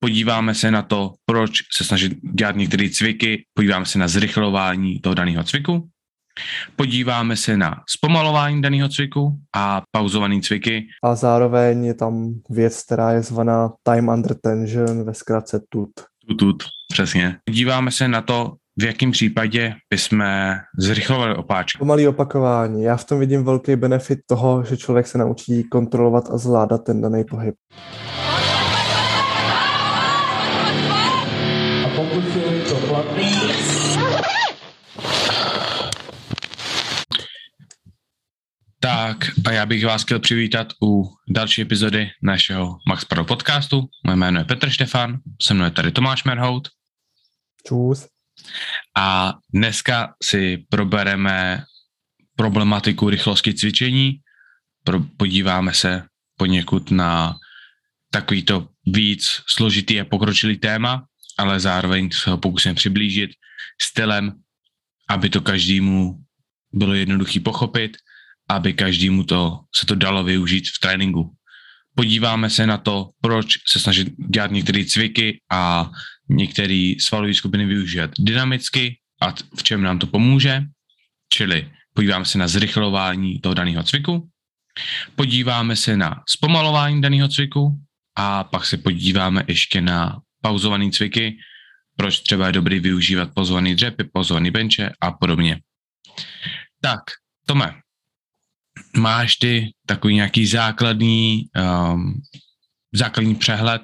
podíváme se na to, proč se snažit dělat některé cviky, podíváme se na zrychlování toho daného cviku, podíváme se na zpomalování daného cviku a pauzované cviky. A zároveň je tam věc, která je zvaná time under tension, ve zkratce TUT. TUT, přesně. Podíváme se na to, v jakém případě bychom zrychlovali opáčky. Pomalý opakování. Já v tom vidím velký benefit toho, že člověk se naučí kontrolovat a zvládat ten daný pohyb. Tak a já bych vás chtěl přivítat u další epizody našeho Max Pro podcastu. Moje jméno je Petr Štefan, se mnou je tady Tomáš Merhout. Čus. A dneska si probereme problematiku rychlosti cvičení. Pro, podíváme se poněkud na takovýto víc složitý a pokročilý téma, ale zároveň se ho pokusím přiblížit stylem, aby to každému bylo jednoduchý pochopit, aby každému to, se to dalo využít v tréninku. Podíváme se na to, proč se snažit dělat některé cviky a některé svalové skupiny využívat dynamicky a v čem nám to pomůže, čili podíváme se na zrychlování toho daného cviku, podíváme se na zpomalování daného cviku a pak se podíváme ještě na pauzované cviky, proč třeba je dobrý využívat pozvaný dřepy, pozvaný benče a podobně. Tak, Tome, máš ty takový nějaký základní, um, základní přehled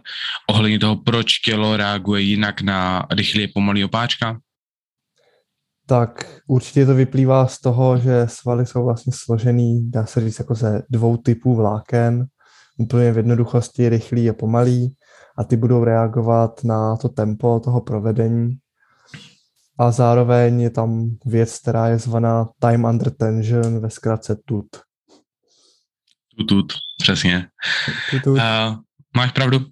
ohledně toho, proč tělo reaguje jinak na rychlý pomalý opáčka? Tak určitě to vyplývá z toho, že svaly jsou vlastně složený, dá se říct, jako ze dvou typů vláken, úplně v jednoduchosti rychlý a pomalý a ty budou reagovat na to tempo toho provedení. A zároveň je tam věc, která je zvaná time under tension, ve zkratce TUT. Tutut, přesně. Tutut. Uh, máš pravdu,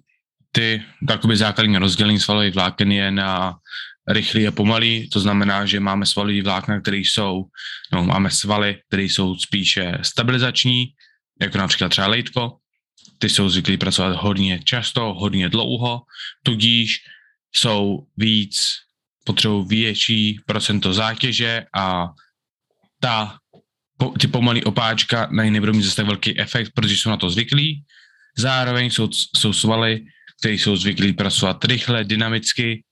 ty takový základní rozdělení svalových vláken je na rychlý a pomalý, to znamená, že máme svalový vlákna, které jsou, no, máme svaly, které jsou spíše stabilizační, jako například třeba lejtko, ty jsou zvyklí pracovat hodně často, hodně dlouho, tudíž jsou víc, potřebují větší procento zátěže a ta, po, ty pomalý opáčka na ně nebudou mít zase tak velký efekt, protože jsou na to zvyklí. Zároveň jsou, jsou svaly, které jsou zvyklí pracovat rychle, dynamicky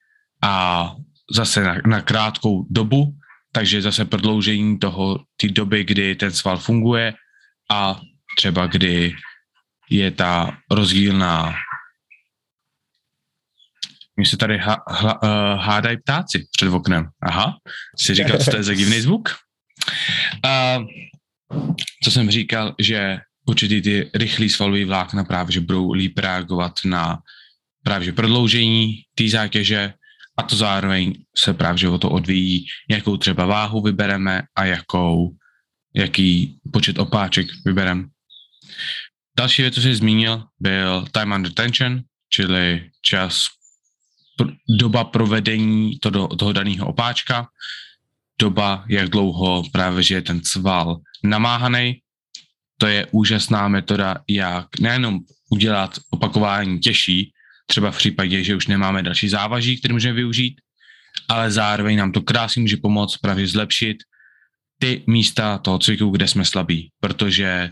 a zase na, na krátkou dobu, takže zase prodloužení toho, té doby, kdy ten sval funguje a třeba kdy je ta rozdílná mi se tady ha, uh, hádají ptáci před oknem. Aha, si říkal, co to je za divný zvuk? Uh, co jsem říkal, že určitě ty rychlý svalový vlákna právě, že budou líp reagovat na právě že prodloužení té zátěže a to zároveň se právě o to odvíjí, jakou třeba váhu vybereme a jakou, jaký počet opáček vybereme. Další věc, co jsi zmínil, byl time under tension, čili čas, doba provedení to do, toho daného opáčka, doba, jak dlouho právě, že je ten sval namáhaný. To je úžasná metoda, jak nejenom udělat opakování těžší, třeba v případě, že už nemáme další závaží, které můžeme využít, ale zároveň nám to krásně může pomoct právě zlepšit ty místa toho cviku, kde jsme slabí, protože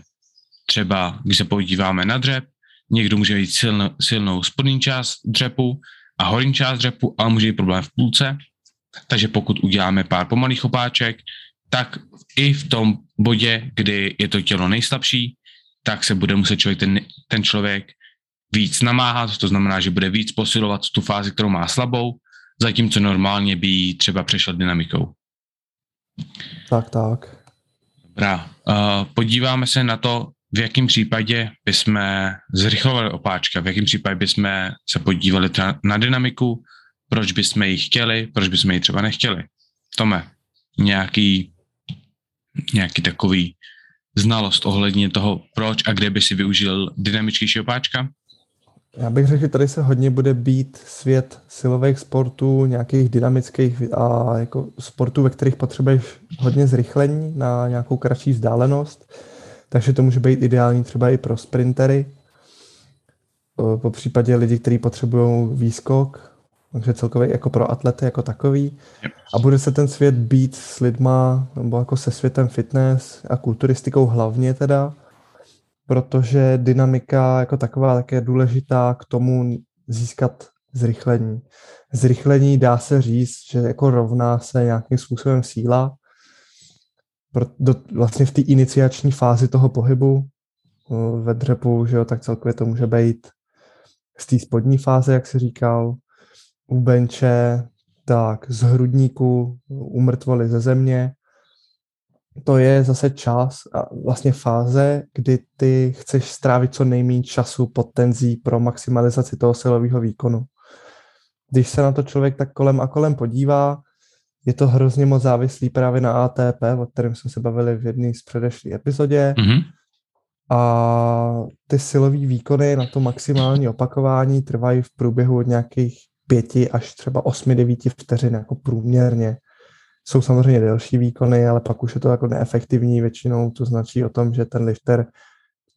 třeba, když se podíváme na dřep, někdo může mít silno, silnou spodní část dřepu a horní část dřepu, ale může mít problém v půlce, takže pokud uděláme pár pomalých opáček, tak i v tom bodě, kdy je to tělo nejslabší, tak se bude muset člověk, ten, ten člověk víc namáhat, to znamená, že bude víc posilovat tu fázi, kterou má slabou, zatímco normálně by jí třeba přešel dynamikou. Tak, tak. Dobrá. Uh, podíváme se na to, v jakém případě bychom zrychlovali opáčka, v jakém případě bychom se podívali na, na dynamiku, proč bychom ji chtěli, proč bychom ji třeba nechtěli. Tome, nějaký, nějaký takový znalost ohledně toho, proč a kde by si využil dynamičtější opáčka? Já bych řekl, že tady se hodně bude být svět silových sportů, nějakých dynamických a jako sportů, ve kterých potřebuješ hodně zrychlení na nějakou kratší vzdálenost. Takže to může být ideální třeba i pro sprintery. po případě lidi, kteří potřebují výskok, takže celkově jako pro atlety jako takový. A bude se ten svět být s lidma, nebo jako se světem fitness a kulturistikou hlavně teda, protože dynamika jako taková tak je důležitá k tomu získat zrychlení. Zrychlení dá se říct, že jako rovná se nějakým způsobem síla. Pro, do, vlastně v té iniciační fázi toho pohybu ve dřepu, že jo, tak celkově to může být z té spodní fáze, jak se říkal, u benče, tak z hrudníku, u mrtvoly ze země. To je zase čas a vlastně fáze, kdy ty chceš strávit co nejméně času pod tenzí pro maximalizaci toho silového výkonu. Když se na to člověk tak kolem a kolem podívá, je to hrozně moc závislý právě na ATP, o kterém jsme se bavili v jedné z předešlých epizodě. Mm-hmm. A ty silové výkony na to maximální opakování trvají v průběhu od nějakých pěti až třeba osmi, devíti vteřin jako průměrně. Jsou samozřejmě delší výkony, ale pak už je to jako neefektivní většinou, to značí o tom, že ten lifter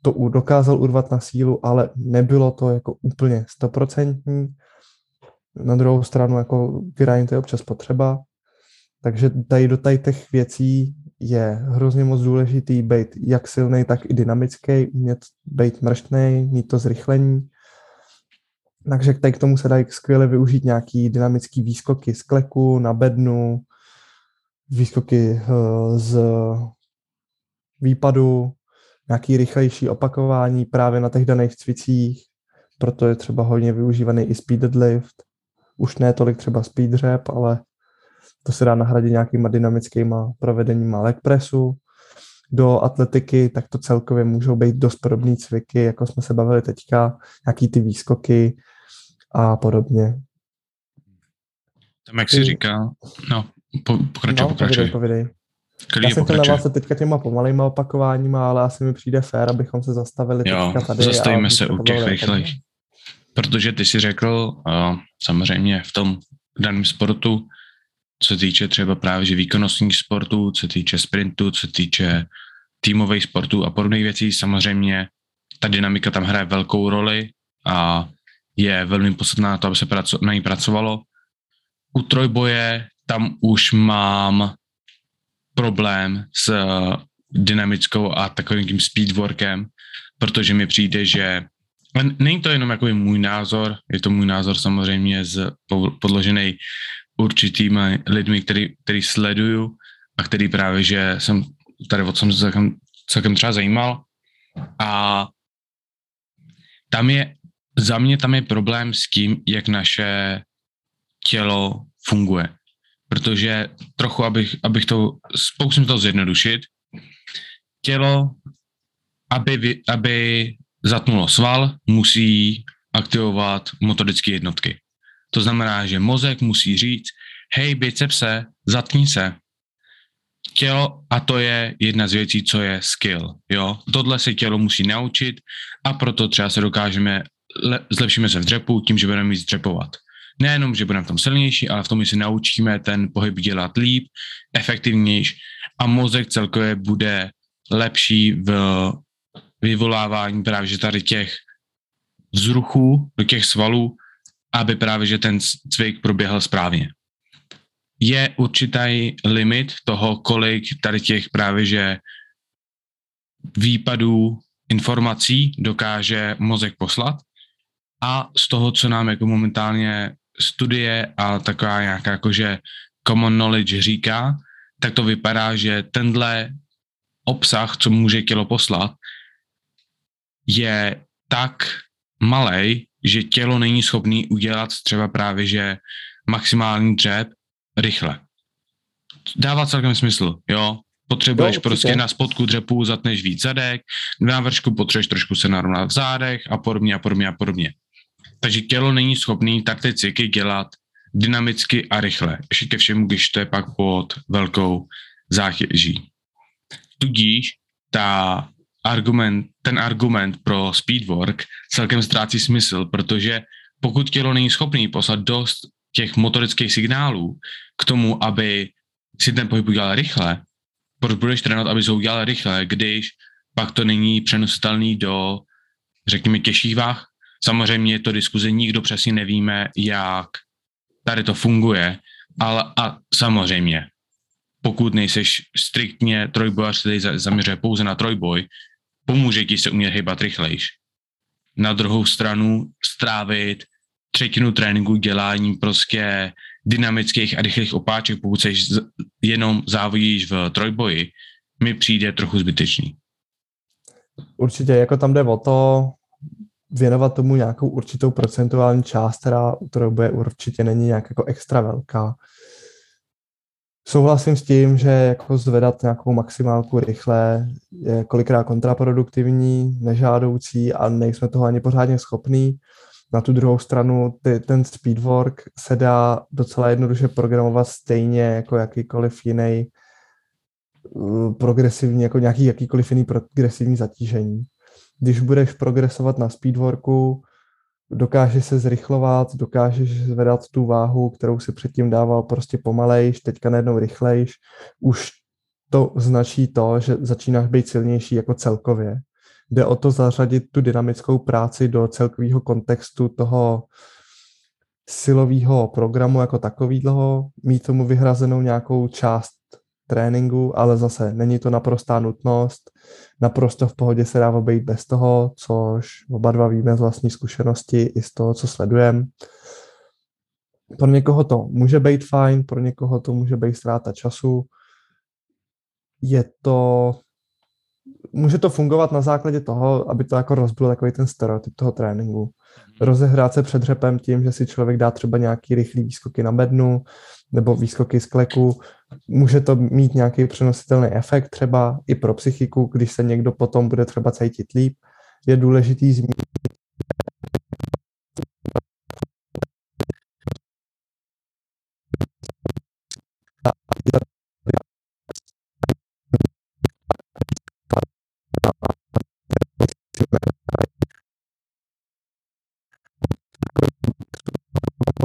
to dokázal urvat na sílu, ale nebylo to jako úplně stoprocentní. Na druhou stranu jako grind je občas potřeba, takže tady do tady těch věcí je hrozně moc důležitý být jak silný, tak i dynamický, umět být mrštný, mít to zrychlení. Takže tady k tomu se dají skvěle využít nějaký dynamický výskoky z kleku na bednu, výskoky eh, z výpadu, nějaký rychlejší opakování právě na těch daných cvicích, proto je třeba hodně využívaný i speed deadlift. Už ne tolik třeba speed rep, ale to se dá nahradit nějakýma dynamickýma provedeníma leg pressu. Do atletiky, tak to celkově můžou být dost podobné cviky, jako jsme se bavili teďka, nějaký ty výskoky a podobně. Tam jak jsi říkal, no, po, pokračuj, no, pokračuj. Povidej, Já jsem chtěl navázat teďka těma pomalýma opakováníma, ale asi mi přijde fér, abychom se zastavili jo, teďka tady. zastavíme se u těch rychlejch. Protože ty si řekl, uh, samozřejmě v tom daném sportu co se týče třeba právě že výkonnostních sportů, co se týče sprintu, co se týče týmových sportů a podobných věcí. Samozřejmě ta dynamika tam hraje velkou roli a je velmi podstatná na to, aby se na ní pracovalo. U trojboje tam už mám problém s dynamickou a takovým speedworkem, protože mi přijde, že není to jenom jako můj názor, je to můj názor samozřejmě z, podložený určitými lidmi, který, který sleduju a který právě, že jsem tady o tom celkem, celkem třeba zajímal. A tam je, za mě tam je problém s tím, jak naše tělo funguje. Protože trochu, abych, abych to, pokusím to zjednodušit, tělo, aby, aby zatnulo sval, musí aktivovat motorické jednotky. To znamená, že mozek musí říct, hej, bicepse, zatni se. Tělo, a to je jedna z věcí, co je skill, jo. Tohle se tělo musí naučit a proto třeba se dokážeme, le, zlepšíme se v dřepu tím, že budeme víc dřepovat. Nejenom, že budeme v tom silnější, ale v tom, že si naučíme ten pohyb dělat líp, efektivnější a mozek celkově bude lepší v vyvolávání právě že tady těch vzruchů do těch svalů aby právě že ten cvik proběhl správně. Je určitý limit toho, kolik tady těch právě že výpadů informací dokáže mozek poslat a z toho, co nám jako momentálně studie a taková nějaká jakože common knowledge říká, tak to vypadá, že tenhle obsah, co může tělo poslat, je tak malej, že tělo není schopný udělat třeba právě, že maximální dřep rychle. Dává celkem smysl, jo. Potřebuješ jo, prostě na spodku dřepu zatneš víc zadek, na vršku potřebuješ trošku se narovnat v zádech a podobně a podobně a podobně. Takže tělo není schopný tak ty cviky dělat dynamicky a rychle. Ještě ke všemu, když to je pak pod velkou zátěží. Tudíž ta argument, ten argument pro speedwork celkem ztrácí smysl, protože pokud tělo není schopný poslat dost těch motorických signálů k tomu, aby si ten pohyb udělal rychle, proč budeš trénovat, aby se udělal rychle, když pak to není přenositelný do, řekněme, těžších váh, Samozřejmě je to diskuze, nikdo přesně nevíme, jak tady to funguje, ale a samozřejmě, pokud nejseš striktně trojbojař, který zaměřuje pouze na trojboj, pomůže ti se umět hýbat rychlejš. Na druhou stranu strávit třetinu tréninku děláním prostě dynamických a rychlých opáček, pokud se jenom závodíš v trojboji, mi přijde trochu zbytečný. Určitě, jako tam jde o to věnovat tomu nějakou určitou procentuální část, která u trojboje určitě není nějak jako extra velká. Souhlasím s tím, že jako zvedat nějakou maximálku rychle je kolikrát kontraproduktivní, nežádoucí a nejsme toho ani pořádně schopní. Na tu druhou stranu ty, ten speedwork se dá docela jednoduše programovat stejně jako jakýkoliv jiný uh, progresivní, jako nějaký jakýkoliv jiný progresivní zatížení. Když budeš progresovat na speedworku, dokážeš se zrychlovat, dokážeš zvedat tu váhu, kterou si předtím dával prostě pomalejš, teďka najednou rychlejš, už to značí to, že začínáš být silnější jako celkově. Jde o to zařadit tu dynamickou práci do celkového kontextu toho silového programu jako takového, mít tomu vyhrazenou nějakou část tréninku, ale zase není to naprostá nutnost, naprosto v pohodě se dá obejít bez toho, což oba dva víme z vlastní zkušenosti i z toho, co sledujeme. Pro někoho to může být fajn, pro někoho to může být ztráta času. Je to může to fungovat na základě toho, aby to jako rozbil takový ten stereotyp toho tréninku. Mhm. Rozehrát se před řepem tím, že si člověk dá třeba nějaký rychlý výskoky na bednu nebo výskoky z kleku. Může to mít nějaký přenositelný efekt třeba i pro psychiku, když se někdo potom bude třeba cítit líp. Je důležitý zmínit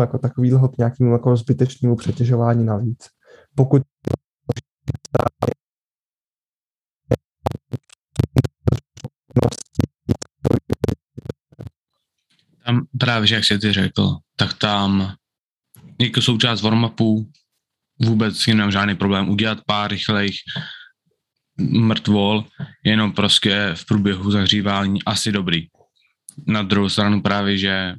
jako takovýhle k nějakému jako zbytečnému přetěžování navíc. Pokud tam právě, jak jsi ty řekl, tak tam jako součást warm-upu vůbec s nemám žádný problém udělat pár rychlejch mrtvol, jenom prostě v průběhu zahřívání asi dobrý. Na druhou stranu právě, že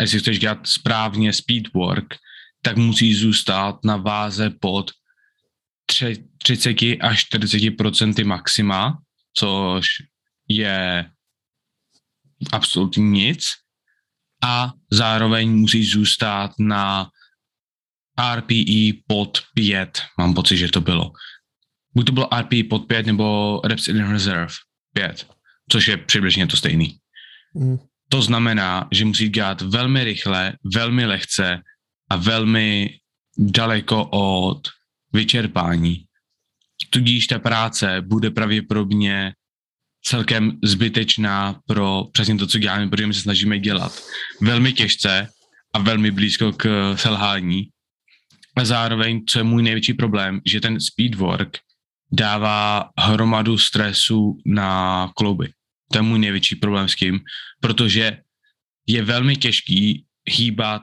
jestli chceš dělat správně speedwork, tak musí zůstat na váze pod 30 až 40% maxima, což je absolutně nic. A zároveň musí zůstat na RPE pod 5, mám pocit, že to bylo. Buď to bylo RPE pod 5 nebo Reps in Reserve 5, což je přibližně to stejný. Mm. To znamená, že musí dělat velmi rychle, velmi lehce a velmi daleko od vyčerpání. Tudíž ta práce bude pravděpodobně celkem zbytečná pro přesně to, co děláme, protože my se snažíme dělat velmi těžce a velmi blízko k selhání. A zároveň, co je můj největší problém, že ten speedwork dává hromadu stresu na klouby. To je můj největší problém s tím, protože je velmi těžký hýbat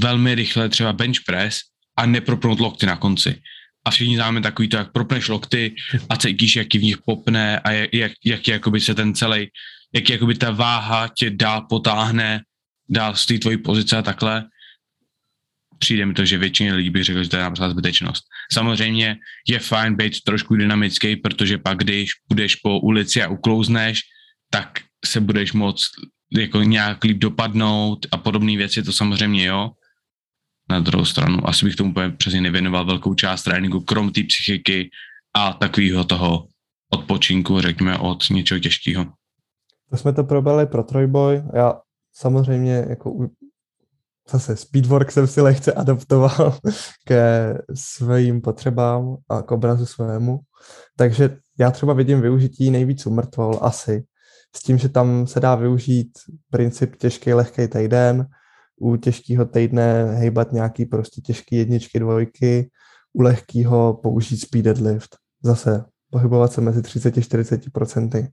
velmi rychle třeba bench press a nepropnout lokty na konci. A všichni známe takový to, jak propneš lokty a cítíš, jaký v nich popne a jak, jak, jak jakoby se ten celý, jak jakoby ta váha tě dál potáhne dál z té tvojí pozice a takhle. Přijde mi to, že většině lidí bych řekl, že to je naprosto zbytečnost. Samozřejmě je fajn být trošku dynamický, protože pak, když půjdeš po ulici a uklouzneš, tak se budeš moct jako nějak líp dopadnout a podobné věci, to samozřejmě jo. Na druhou stranu, asi bych tomu přesně nevěnoval velkou část tréninku, krom té psychiky a takového toho odpočinku, řekněme, od něčeho těžkého. To jsme to probrali pro trojboj. Já samozřejmě jako zase speedwork jsem si lehce adaptoval ke svým potřebám a k obrazu svému. Takže já třeba vidím využití nejvíc u mrtvol asi s tím, že tam se dá využít princip těžký, lehký týden, u těžkého týdne hejbat nějaký prostě těžký jedničky, dvojky, u lehkého použít speed deadlift. Zase pohybovat se mezi 30-40%.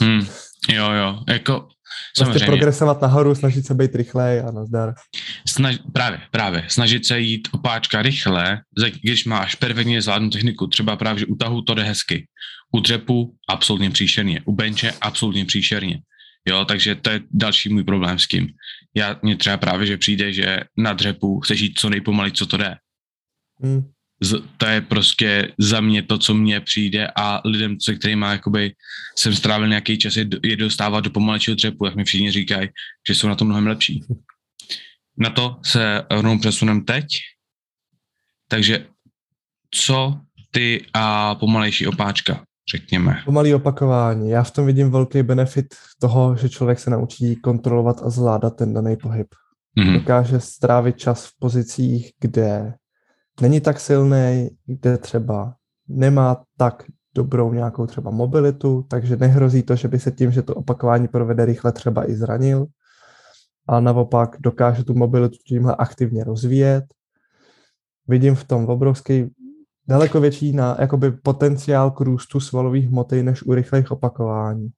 Hmm, Jo, jo, jako Prostě samozřejmě. progresovat nahoru, snažit se být rychlej a nazdar. Snaž, právě, právě. Snažit se jít opáčka rychle, když máš perfektně zvládnou techniku, třeba právě, že u tahu to jde hezky. U dřepu absolutně příšerně. U benče absolutně příšerně. Jo, takže to je další můj problém s tím. Já, mně třeba právě, že přijde, že na dřepu chceš jít co nejpomalej, co to jde. Hm. To je prostě za mě to, co mně přijde a lidem, se kterými jakoby jsem strávil nějaký čas, je, do- je dostávat do pomalejšího dřepu, jak mi všichni říkají, že jsou na to mnohem lepší. Na to se rovnou přesunem teď. Takže co ty a pomalejší opáčka, řekněme. Pomalý opakování. Já v tom vidím velký benefit toho, že člověk se naučí kontrolovat a zvládat ten daný pohyb. Mhm. Dokáže strávit čas v pozicích, kde není tak silný, kde třeba nemá tak dobrou nějakou třeba mobilitu, takže nehrozí to, že by se tím, že to opakování provede rychle, třeba i zranil. A naopak dokáže tu mobilitu tímhle aktivně rozvíjet. Vidím v tom obrovský, daleko větší na, jakoby potenciál k růstu svalových hmoty než u rychlých opakování.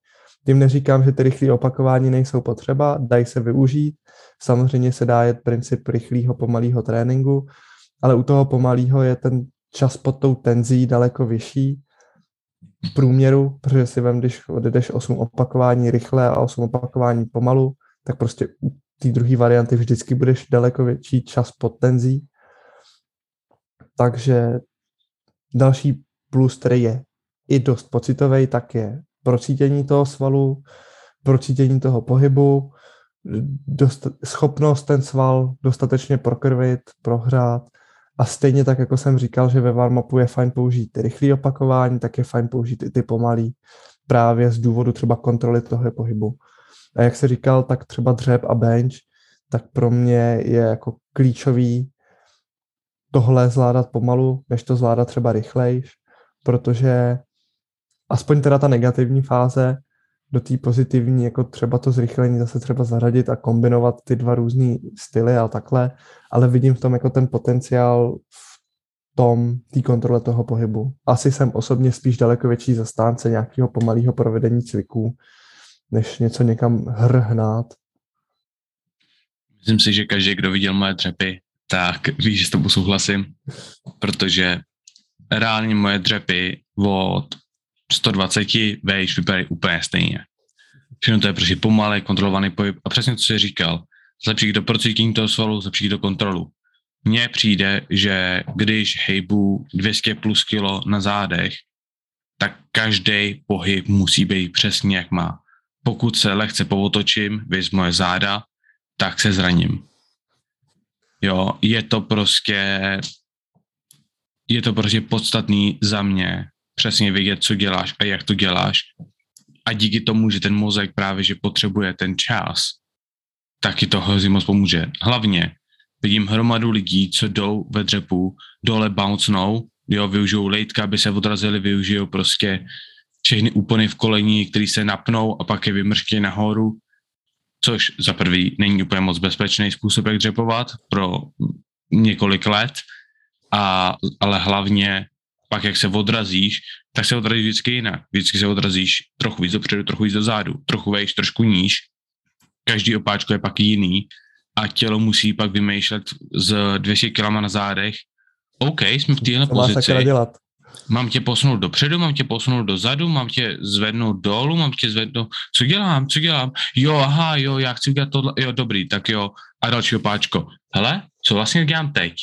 Tím neříkám, že ty rychlé opakování nejsou potřeba, dají se využít. Samozřejmě se dá jet princip rychlého, pomalého tréninku, ale u toho pomalého je ten čas pod tou tenzí daleko vyšší v průměru, protože si vem, když odjedeš 8 opakování rychle a 8 opakování pomalu, tak prostě u té druhé varianty vždycky budeš daleko větší čas pod tenzí. Takže další plus, který je i dost pocitový, tak je procítění toho svalu, procítění toho pohybu, dost, schopnost ten sval dostatečně prokrvit, prohrát a stejně tak, jako jsem říkal, že ve warm-upu je fajn použít ty rychlé opakování, tak je fajn použít i ty pomalý právě z důvodu třeba kontroly toho pohybu. A jak se říkal, tak třeba dřep a bench, tak pro mě je jako klíčový tohle zvládat pomalu, než to zvládat třeba rychlejš, protože aspoň teda ta negativní fáze do té pozitivní, jako třeba to zrychlení zase třeba zaradit a kombinovat ty dva různé styly a takhle, ale vidím v tom jako ten potenciál v tom, té kontrole toho pohybu. Asi jsem osobně spíš daleko větší zastánce nějakého pomalého provedení cviků, než něco někam hr hnát. Myslím si, že každý, kdo viděl moje dřepy, tak ví, že s tobou souhlasím, protože reálně moje dřepy od 120 vejš vypadají úplně stejně. Všechno to je prostě pomalý, kontrolovaný pohyb a přesně co jsi říkal, zlepší do procítění toho svalu, zlepší do kontrolu. Mně přijde, že když hejbu 200 plus kilo na zádech, tak každý pohyb musí být přesně jak má. Pokud se lehce povotočím, vys moje záda, tak se zraním. Jo, je to prostě je to prostě podstatný za mě přesně vědět, co děláš a jak to děláš. A díky tomu, že ten mozek právě, že potřebuje ten čas, taky to hrozně moc pomůže. Hlavně vidím hromadu lidí, co jdou ve dřepu, dole bouncnou, jo, využijou lejtka, aby se odrazili, využijou prostě všechny úpony v kolení, které se napnou a pak je vymrští nahoru, což za prvý není úplně moc bezpečný způsob, jak dřepovat pro několik let, a, ale hlavně pak, jak se odrazíš, tak se odrazíš vždycky jinak. Vždycky se odrazíš trochu víc dopředu, trochu víc dozadu, trochu vejš, trošku níž. Každý opáčko je pak jiný a tělo musí pak vymýšlet z 200 kg na zádech. OK, jsme v téhle pozici. dělat. Mám tě posunout dopředu, mám tě posunout dozadu, mám tě zvednout dolů, mám tě zvednout... Co dělám, co dělám? Jo, aha, jo, já chci udělat tohle. Jo, dobrý, tak jo. A další opáčko. Hele, co vlastně dělám teď?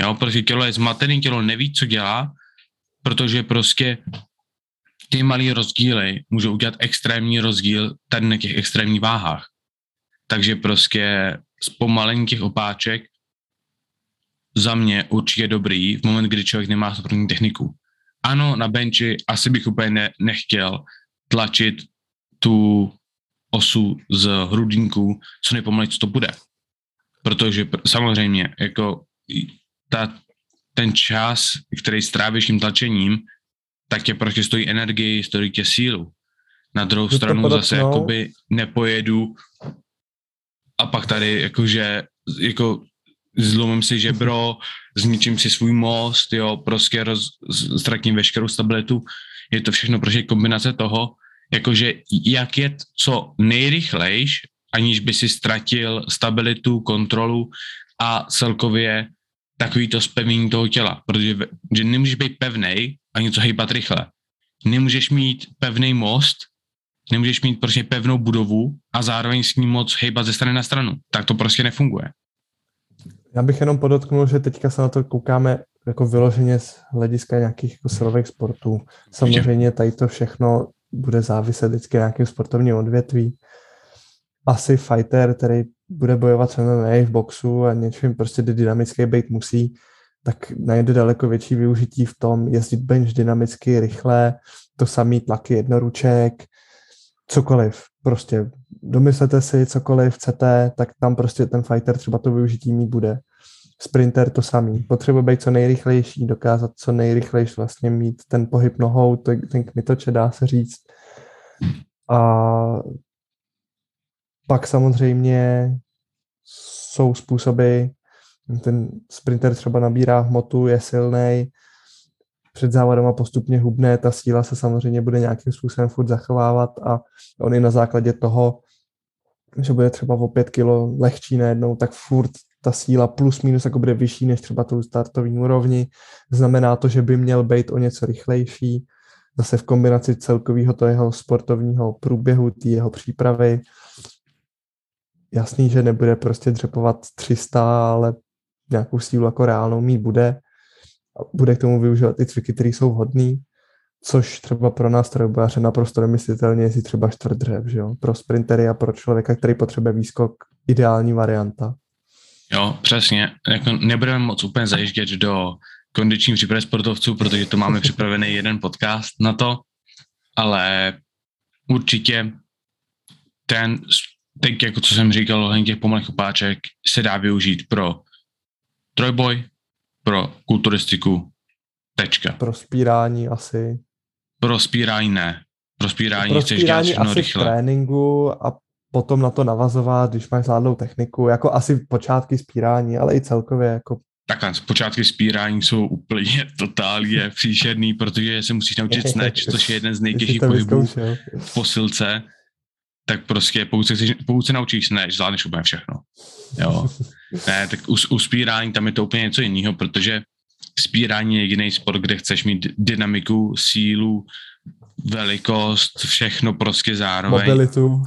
Jo, protože tělo je zmatený, tělo neví, co dělá, protože prostě ty malé rozdíly můžou udělat extrémní rozdíl tady na těch extrémních váhách. Takže prostě zpomalení těch opáček za mě určitě dobrý v moment, kdy člověk nemá sportovní techniku. Ano, na benči asi bych úplně ne, nechtěl tlačit tu osu z hrudníku, co nejpomalej, co to bude. Protože pr- samozřejmě, jako ta, ten čas, který strávíš tím tlačením, tak tě prostě stojí energii, stojí tě sílu. Na druhou To stranu zase podotknout. jakoby nepojedu a pak tady jakože jako zlomím si žebro, zničím si svůj most, jo, prostě roz, ztratím veškerou stabilitu. Je to všechno prostě kombinace toho, Jakože jak jet co nejrychlejš, aniž by si ztratil stabilitu, kontrolu a celkově takový to spevnění toho těla, protože že nemůžeš být pevnej a něco hejbat rychle. Nemůžeš mít pevný most, nemůžeš mít prostě pevnou budovu a zároveň s ním moc hejbat ze strany na stranu. Tak to prostě nefunguje. Já bych jenom podotknul, že teďka se na to koukáme jako vyloženě z hlediska nějakých jako silových sportů. Samozřejmě tady to všechno bude záviset vždycky nějakým sportovním odvětví. Asi fighter, který bude bojovat s MMA v boxu a něčím prostě dynamický být musí, tak najde daleko větší využití v tom jezdit bench dynamicky, rychle, to samý tlaky jednoruček, cokoliv. Prostě domyslete si cokoliv chcete, tak tam prostě ten fighter třeba to využití mít bude. Sprinter to samý. Potřebuje být co nejrychlejší, dokázat co nejrychlejší vlastně mít ten pohyb nohou, ten kmitoče dá se říct. A pak samozřejmě jsou způsoby, ten sprinter třeba nabírá hmotu, je silný, před závodem a postupně hubne, ta síla se samozřejmě bude nějakým způsobem furt zachovávat a on i na základě toho, že bude třeba o pět kilo lehčí najednou, tak furt ta síla plus minus jako bude vyšší než třeba tou startovní úrovni. Znamená to, že by měl být o něco rychlejší, zase v kombinaci celkového toho jeho sportovního průběhu, té jeho přípravy. Jasný, že nebude prostě dřepovat 300, ale nějakou sílu jako reálnou mít bude. A bude k tomu využívat i cviky, které jsou vhodné, což třeba pro nás trojbojaře naprosto nemyslitelně je třeba čtvrtdřev, že jo? Pro sprintery a pro člověka, který potřebuje výskok, ideální varianta. Jo, přesně. Jako nebudeme moc úplně zajíždět do kondiční přípravy sportovců, protože to máme připravený jeden podcast na to, ale určitě ten, teď jako co jsem říkal ohledně těch pomalých opáček, se dá využít pro trojboj, pro kulturistiku, tečka. Pro spírání asi. Pro spírání ne. Pro spírání, pro chceš dělat asi rychle. v tréninku a potom na to navazovat, když máš zvládlou techniku, jako asi počátky spírání, ale i celkově jako Takhle, počátky spírání jsou úplně totálně příšerný, protože se musíš naučit snatch, což je jeden z nejtěžších pohybů v posilce, tak prostě pokud se, pokud se naučíš snatch, zvládneš úplně všechno. Jo. Ne, tak u, u spírání tam je to úplně něco jiného, protože spírání je jediný sport, kde chceš mít dynamiku, sílu, velikost, všechno prostě zároveň. Mobilitu.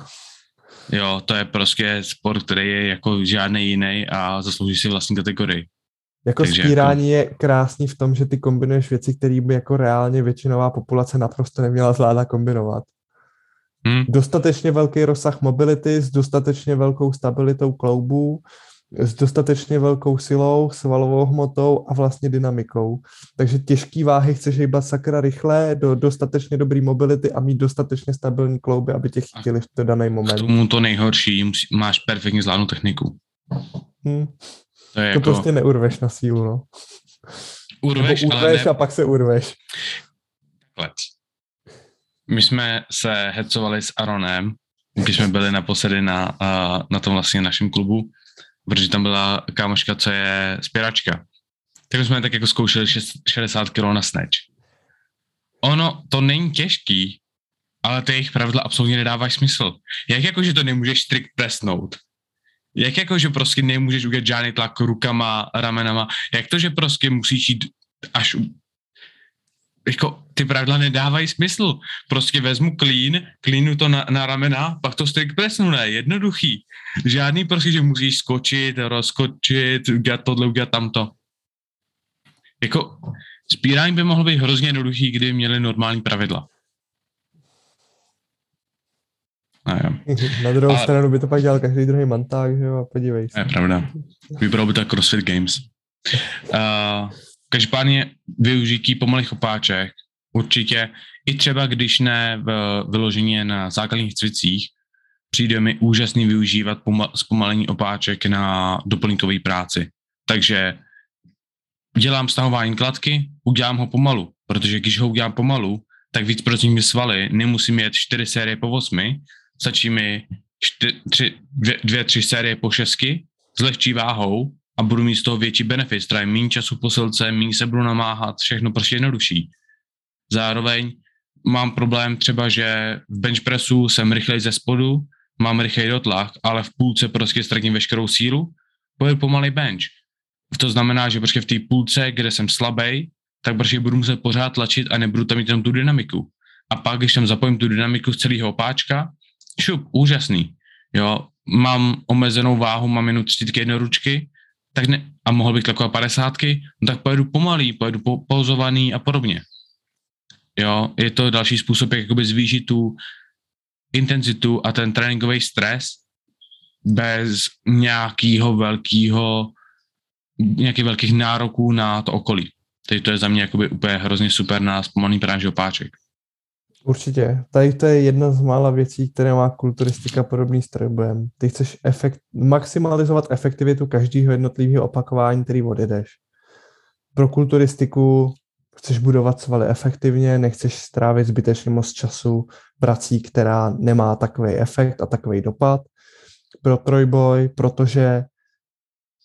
Jo, to je prostě sport, který je jako žádný jiný a zaslouží si vlastní kategorii. Jako Takže spírání jako... je krásný v tom, že ty kombinuješ věci, které by jako reálně většinová populace naprosto neměla zvládat kombinovat. Hmm. Dostatečně velký rozsah mobility s dostatečně velkou stabilitou kloubů, s dostatečně velkou silou, svalovou hmotou a vlastně dynamikou. Takže těžký váhy chceš hýbat sakra rychle do dostatečně dobrý mobility a mít dostatečně stabilní klouby, aby tě chytili v ten daný moment. K tomu to nejhorší, máš perfektně zvládnou techniku. Hmm. To, je to jako... prostě neurveš na sílu, no. Urveš, Nebo urveš ale ne... a pak se urveš. Takhle. My jsme se hecovali s Aronem, když jsme byli naposledy na, na tom vlastně našem klubu, protože tam byla kámoška, co je spěračka. Tak jsme tak jako zkoušeli 60 kg na snatch. Ono, to není těžký, ale ty jejich pravidla absolutně nedávají smysl. Jak jako, že to nemůžeš strikt presnout? Jak jako, že prostě nemůžeš udělat žádný tlak rukama, ramenama? Jak to, že prostě musíš jít až jako ty pravidla nedávají smysl. Prostě vezmu klín, klínu to na, na ramena, pak to strict presnu, ne, jednoduchý. Žádný prostě, že musíš skočit, rozskočit, udělat tohle, udělat tamto. Jako spírání by mohlo být hrozně jednoduchý, kdy měli normální pravidla. Na druhou Ale... stranu by to pak dělal každý druhý manták, že jo, a podívej se. Je pravda. Vybral by to CrossFit Games. Uh, každopádně využití pomalých opáček, určitě, i třeba když ne v vyloženě na základních cvicích, přijde mi úžasný využívat poma- zpomalení opáček na doplňkové práci. Takže dělám stahování kladky, udělám ho pomalu, protože když ho udělám pomalu, tak víc procentními svaly nemusím jet 4 série po 8, stačí mi čty, tři, dvě, dvě, tři série po šestky s lehčí váhou a budu mít z toho větší benefit, strávím méně času posilce, méně se budu namáhat, všechno prostě jednodušší. Zároveň mám problém třeba, že v bench pressu jsem rychlej ze spodu, mám rychlej dotlak, ale v půlce prostě ztratím veškerou sílu, pojedu pomalý bench. To znamená, že prostě v té půlce, kde jsem slabý, tak prostě budu muset pořád tlačit a nebudu tam mít jenom tu dynamiku. A pak, když tam zapojím tu dynamiku z celého opáčka, šup, úžasný. Jo, mám omezenou váhu, mám jenom třicítky jednoručky, tak ne, a mohl bych tlakovat padesátky, no tak pojedu pomalý, pojedu po, pauzovaný a podobně. Jo, je to další způsob, jak jakoby zvýšit tu intenzitu a ten tréninkový stres bez nějakého velkého, nějakých velkých nároků na to okolí. Takže to je za mě jakoby úplně hrozně super na zpomalný práži opáček. Určitě. Tady to je jedna z mála věcí, které má kulturistika podobný s. Ty chceš efekt, maximalizovat efektivitu každého jednotlivého opakování, který odjedeš. Pro kulturistiku chceš budovat svaly efektivně, nechceš strávit zbytečně moc času prací, která nemá takový efekt a takový dopad. Pro trojboj, protože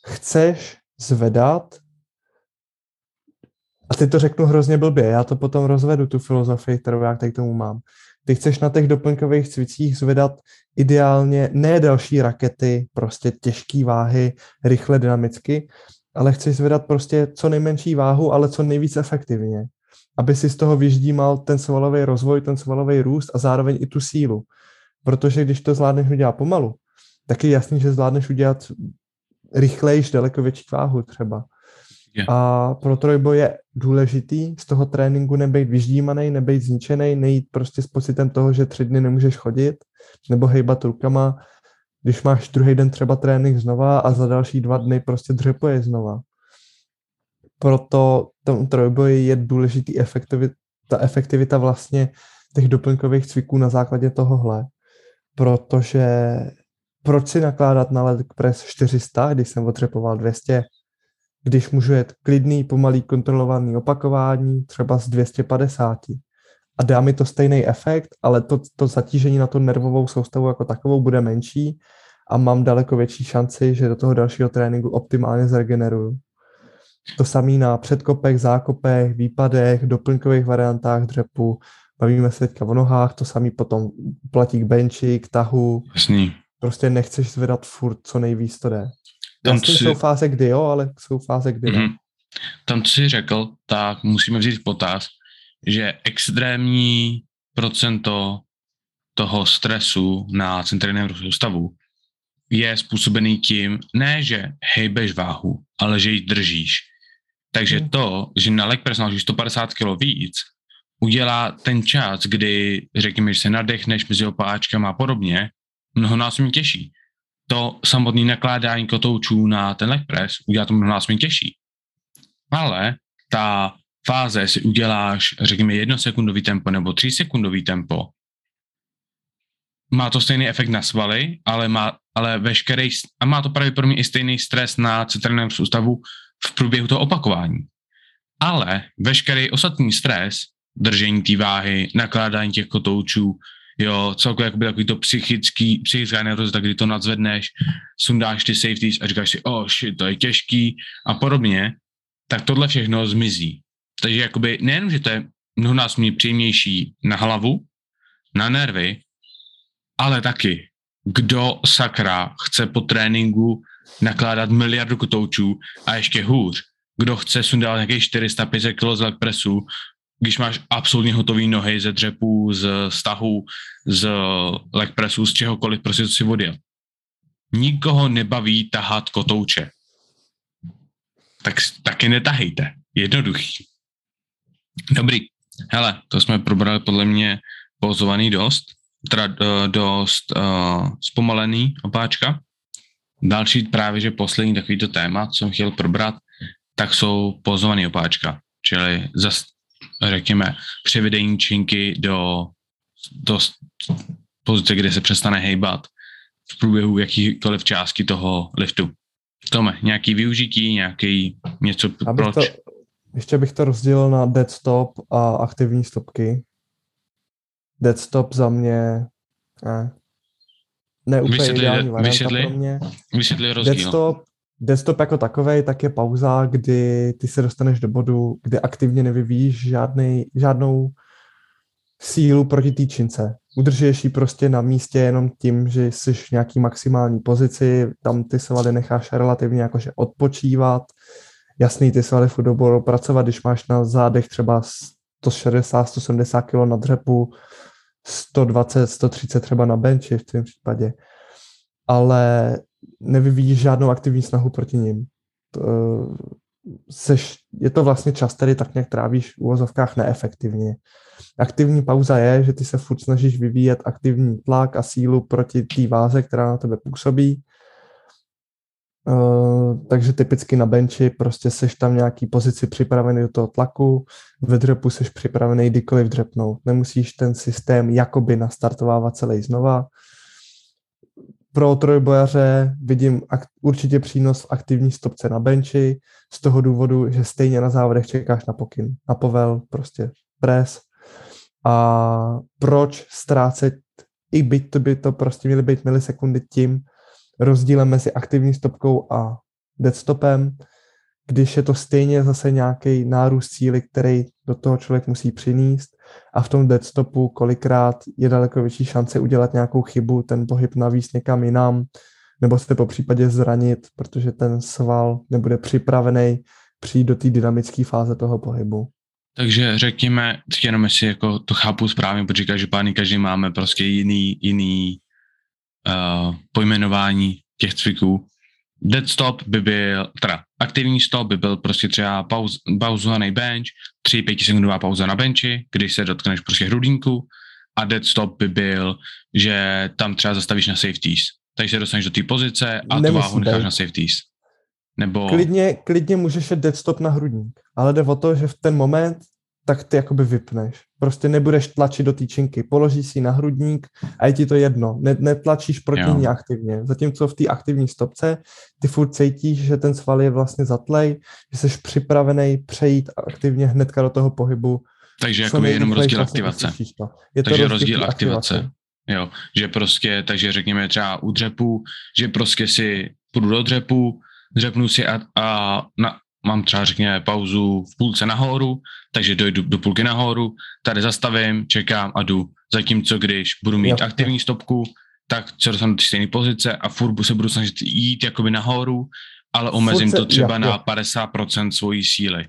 chceš zvedat a teď to řeknu hrozně blbě, já to potom rozvedu, tu filozofii, kterou já k tomu mám. Ty chceš na těch doplňkových cvicích zvedat ideálně ne další rakety, prostě těžké váhy, rychle dynamicky, ale chceš zvedat prostě co nejmenší váhu, ale co nejvíc efektivně. Aby si z toho vyždímal ten svalový rozvoj, ten svalový růst a zároveň i tu sílu. Protože když to zvládneš udělat pomalu, tak je jasný, že zvládneš udělat rychlejš daleko větší váhu třeba. Yeah. A pro trojboj je důležitý z toho tréninku nebejt vyždímaný, nebejt zničený, nejít prostě s pocitem toho, že tři dny nemůžeš chodit nebo hejbat rukama, když máš druhý den třeba trénink znova a za další dva dny prostě dřepuje znova. Proto tom trojboji je důležitý efektivita, ta efektivita vlastně těch doplňkových cviků na základě tohohle. Protože proč si nakládat na leg press 400, když jsem odřepoval 200, když můžu jet klidný, pomalý, kontrolovaný opakování, třeba z 250. A dá mi to stejný efekt, ale to, to zatížení na tu nervovou soustavu jako takovou bude menší a mám daleko větší šanci, že do toho dalšího tréninku optimálně zregeneruju. To samé na předkopech, zákopech, výpadech, doplňkových variantách dřepu. Bavíme se teďka o nohách, to samý potom platí k benči, k tahu. Jasný. Prostě nechceš zvedat furt, co nejvíc to jde. Tam si... jsou fáze, kdy jo, ale jsou fáze, kdy mm-hmm. Tam, co jsi řekl, tak musíme vzít v potaz, že extrémní procento toho stresu na centrálním soustavu je způsobený tím, ne, že hejbeš váhu, ale že ji držíš. Takže mm. to, že na leg press 150 kg víc, udělá ten čas, kdy řekněme, že se nadechneš mezi opáčkama a podobně, mnohonásobně těžší to samotné nakládání kotoučů na ten leg press udělá to mnohonásobně těžší. Ale ta fáze si uděláš, řekněme, jednosekundový tempo nebo tři sekundový tempo, má to stejný efekt na svaly, ale má, ale veškerý, a má to pravděpodobně i stejný stres na centrálním soustavu v průběhu toho opakování. Ale veškerý ostatní stres, držení té váhy, nakládání těch kotoučů, jo, celkově jakoby takový to psychický, psychická nervozita, kdy to nadzvedneš, sundáš ty safeties a říkáš si, oh shit, to je těžký a podobně, tak tohle všechno zmizí. Takže jakoby nejen, že to je mnohonásobně příjemnější na hlavu, na nervy, ale taky, kdo sakra chce po tréninku nakládat miliardu kotoučů a ještě hůř, kdo chce sundávat nějakých 400-500 kg z leg pressu, když máš absolutně hotový nohy ze dřepů, z stahu, z leg pressu, z čehokoliv, prostě si odjel. Nikoho nebaví tahat kotouče. Tak taky netahejte. Jednoduchý. Dobrý. Hele, to jsme probrali podle mě pozovaný dost, teda uh, dost uh, zpomalený opáčka. Další právě, že poslední takovýto téma, co jsem chtěl probrat, tak jsou pozovaný opáčka. Čili zas řekněme, převedení činky do, do pozice, kde se přestane hejbat v průběhu jakýkoliv části toho liftu. Tome, nějaký využití, nějaký něco, Abych proč? To, ještě bych to rozdělil na dead stop a aktivní stopky. Dead stop za mě ne, ne úplně vysvětli, ideální varianta vysvětli, pro mě. Vysvětli rozdíl. Dead stop Desktop jako takový, tak je pauza, kdy ty se dostaneš do bodu, kde aktivně nevyvíjíš žádnej, žádnou sílu proti té čince. Udržuješ ji prostě na místě jenom tím, že jsi v nějaký maximální pozici, tam ty svaly necháš relativně jakože odpočívat. Jasný, ty svaly furt budou pracovat, když máš na zádech třeba 160, 170 kg na dřepu, 120, 130 třeba na benchi v tom případě. Ale nevyvíjíš žádnou aktivní snahu proti ním. To, seš, je to vlastně čas, který tak nějak trávíš v uvozovkách neefektivně. Aktivní pauza je, že ty se furt snažíš vyvíjet aktivní tlak a sílu proti té váze, která na tebe působí. Uh, takže typicky na benchi prostě seš tam nějaký pozici připravený do toho tlaku, ve dřepu seš připravený kdykoliv dřepnout. Nemusíš ten systém jakoby nastartovávat celý znova, pro trojbojaře vidím určitě přínos v aktivní stopce na benchi z toho důvodu, že stejně na závodech čekáš na pokyn, na povel, prostě pres. A proč ztrácet, i byť to by to prostě měly být milisekundy tím rozdílem mezi aktivní stopkou a deadstopem, když je to stejně zase nějaký nárůst síly, který do toho člověk musí přinést a v tom deadstopu kolikrát je daleko větší šance udělat nějakou chybu, ten pohyb navíc někam jinam, nebo se po případě zranit, protože ten sval nebude připravený přijít do té dynamické fáze toho pohybu. Takže řekněme, jenom jestli jako to chápu správně, protože každopádně každý máme prostě jiný, jiný uh, pojmenování těch cviků. Dead stop by byl, teda aktivní stop by byl prostě třeba pauz, pauzovaný bench, 3-5 sekundová pauza na benchi, když se dotkneš prostě hrudínku a dead stop by byl, že tam třeba zastavíš na safeties. Takže se dostaneš do té pozice a Nemusí tu váhu necháš na safeties. Nebo... Klidně, klidně můžeš jít dead stop na hrudník, ale jde o to, že v ten moment tak ty jakoby vypneš. Prostě nebudeš tlačit do týčinky, položíš si na hrudník a je ti to jedno. Ne, netlačíš proti jo. ní aktivně. Zatímco v té aktivní stopce ty furt cítíš, že ten sval je vlastně zatlej, že jsi připravený přejít aktivně hnedka do toho pohybu. Takže jako je jenom rozdíl aktivace. To. Je takže to rozdíl aktivace. aktivace. Jo, že prostě, takže řekněme třeba u dřepu, že prostě si půjdu do dřepu, dřepnu si a, a na, mám třeba řekněme pauzu v půlce nahoru, takže dojdu do půlky nahoru, tady zastavím, čekám a jdu. Zatímco když budu mít jo. aktivní stopku, tak se dostanu do stejné pozice a furt se budu snažit jít jakoby nahoru, ale omezím se, to třeba jo, na jo. 50% svojí síly.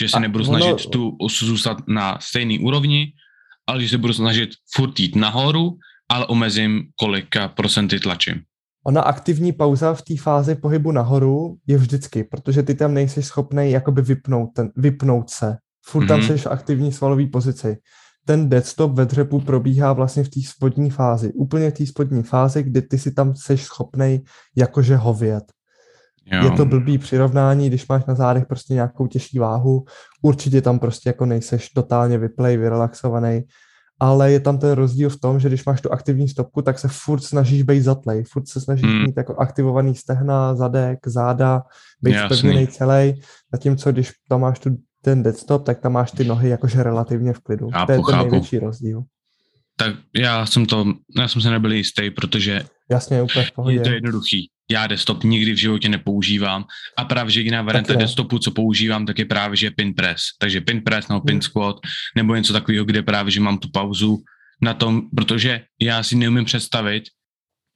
Že se a nebudu snažit ono... tu osu zůstat na stejné úrovni, ale že se budu snažit furt jít nahoru, ale omezím kolika procenty tlačím. Ona aktivní pauza v té fázi pohybu nahoru je vždycky, protože ty tam nejsi schopný jakoby vypnout, ten, vypnout se. Furt mm-hmm. tam mhm. jsi v aktivní svalové pozici. Ten deadstop ve dřepu probíhá vlastně v té spodní fázi. Úplně v té spodní fázi, kdy ty si tam jsi schopný jakože hovět. Jo. Je to blbý přirovnání, když máš na zádech prostě nějakou těžší váhu, určitě tam prostě jako nejseš totálně vyplej, vyrelaxovaný, ale je tam ten rozdíl v tom, že když máš tu aktivní stopku, tak se furt snažíš být zatlej, furt se snažíš hmm. mít jako aktivovaný stehna, zadek, záda, být spevněný celý, zatímco když tam máš tu, ten dead stop, tak tam máš ty nohy jakože relativně v klidu. Chápu, to je ten chápu. největší rozdíl. Tak já jsem to, já jsem se nebyl jistý, protože Jasně, úplně v pohodě. je to jednoduchý já desktop nikdy v životě nepoužívám a právě, že jediná varianta desktopu, co používám, tak je právě, že pin press. Takže pin press nebo pin hmm. squat nebo něco takového, kde právě, že mám tu pauzu na tom, protože já si neumím představit,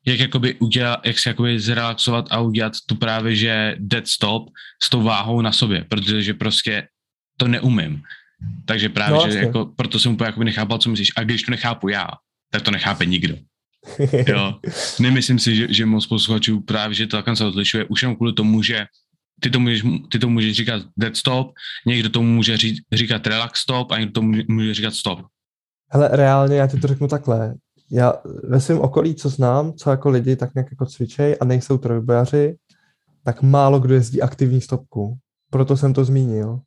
jak jakoby udělat, jak se jakoby zrelaxovat a udělat tu právě, že dead stop s tou váhou na sobě, protože prostě to neumím. Takže právě, no, že jako, proto jsem úplně jakoby nechápal, co myslíš. A když to nechápu já, tak to nechápe nikdo. jo, nemyslím si, že, že moc posluchačů právě, že to takhle se odlišuje, už jenom kvůli tomu, že ty to můžeš, ty to můžeš říkat dead stop, někdo tomu může ří, říkat relax stop a někdo tomu může říkat stop. Hele, reálně já ti to řeknu takhle. Já ve svém okolí, co znám, co jako lidi tak nějak jako cvičej a nejsou trojbojaři, tak málo kdo jezdí aktivní stopku. Proto jsem to zmínil.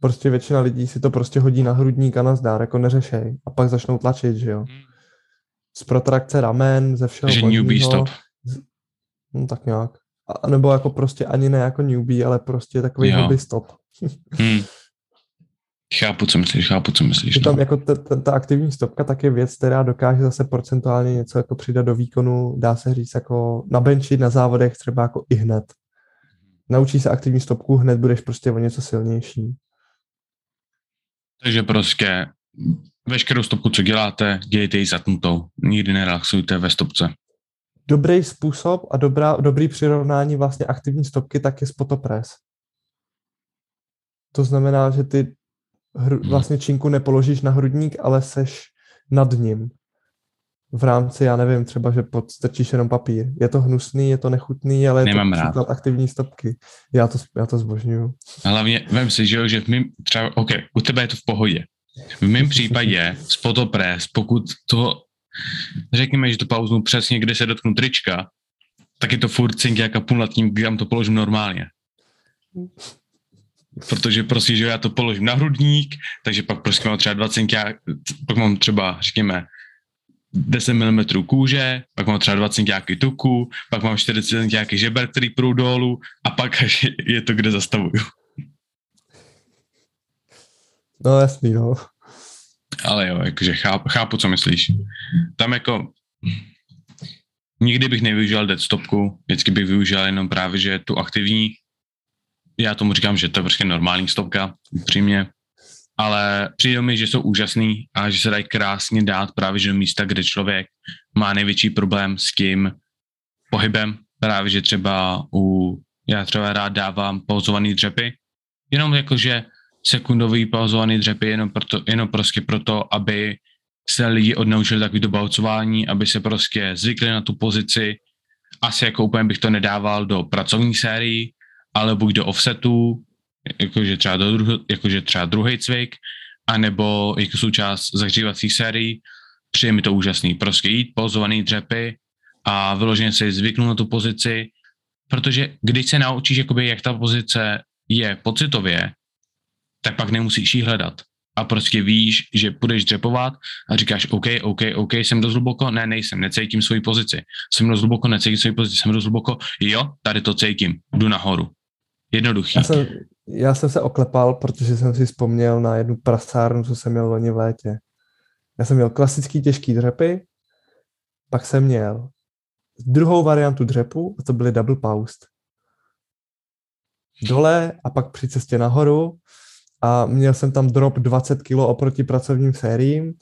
Prostě většina lidí si to prostě hodí na hrudník a na zdár, jako neřešej. A pak začnou tlačit, že jo. Hmm z protrakce ramen, ze všeho Takže newbie stop. No tak nějak. A, nebo jako prostě ani ne jako newbie, ale prostě takový hobby stop. hmm. Chápu, co myslíš, chápu, co myslíš. Je tam no. jako ta, ta, ta aktivní stopka tak je věc, která dokáže zase procentuálně něco jako přidat do výkonu, dá se říct jako na benchi, na závodech třeba jako i hned. Naučí se aktivní stopku, hned budeš prostě o něco silnější. Takže prostě veškerou stopku, co děláte, dělejte ji zatnutou. Nikdy nerelaxujte ve stopce. Dobrý způsob a dobrá, dobrý přirovnání vlastně aktivní stopky tak je spotopres. To znamená, že ty hru, vlastně činku nepoložíš na hrudník, ale seš nad ním. V rámci, já nevím, třeba, že podstrčíš jenom papír. Je to hnusný, je to nechutný, ale je Nemám to rád. příklad aktivní stopky. Já to, já to zbožňuju. Hlavně, vem si, že, jo, že mým, třeba, OK, u tebe je to v pohodě. V mém případě spotopres, pokud to, řekněme, že to pauznu přesně, kde se dotknu trička, tak je to furt cinky a půl nad tím, kam to položím normálně. Protože prostě, že já to položím na hrudník, takže pak prostě mám třeba 20 pak mám třeba, řekněme, 10 mm kůže, pak mám třeba 20 cm tuku, pak mám 40 cm žeber, který půjdou dolů a pak je to, kde zastavuju. No jasný, no. Ale jo, jakože chápu, chápu, co myslíš. Tam jako nikdy bych nevyužil dead stopku, vždycky bych využil jenom právě, že tu aktivní, já tomu říkám, že to je prostě normální stopka, upřímně, ale přijde mi, že jsou úžasný a že se dají krásně dát právě že do místa, kde člověk má největší problém s tím pohybem, právě že třeba u, já třeba rád dávám pauzovaný dřepy, jenom jakože sekundový pauzovaný dřepy jenom, proto, jenom prostě proto, aby se lidi odnaučili takový balcování, aby se prostě zvykli na tu pozici. Asi jako úplně bych to nedával do pracovní sérii, ale buď do offsetu, jakože třeba, do druh- jakože třeba druhý cvik, anebo jako součást zahřívacích sérií. Přijde mi to úžasný. Prostě jít pauzovaný dřepy a vyloženě si zvyknout na tu pozici, protože když se naučíš, jakoby, jak ta pozice je pocitově, tak pak nemusíš jí hledat. A prostě víš, že půjdeš dřepovat a říkáš, OK, OK, OK, jsem dost hluboko, ne, nejsem, necítím svoji pozici. Jsem dost hluboko, necítím svoji pozici, jsem dost hluboko, jo, tady to cítím, jdu nahoru. Jednoduchý. Já jsem, já jsem se oklepal, protože jsem si vzpomněl na jednu prasárnu, co jsem měl loni v létě. Já jsem měl klasický těžký dřepy, pak jsem měl druhou variantu dřepu, a to byly double paused. Dole a pak při cestě nahoru a měl jsem tam drop 20 kg oproti pracovním sériím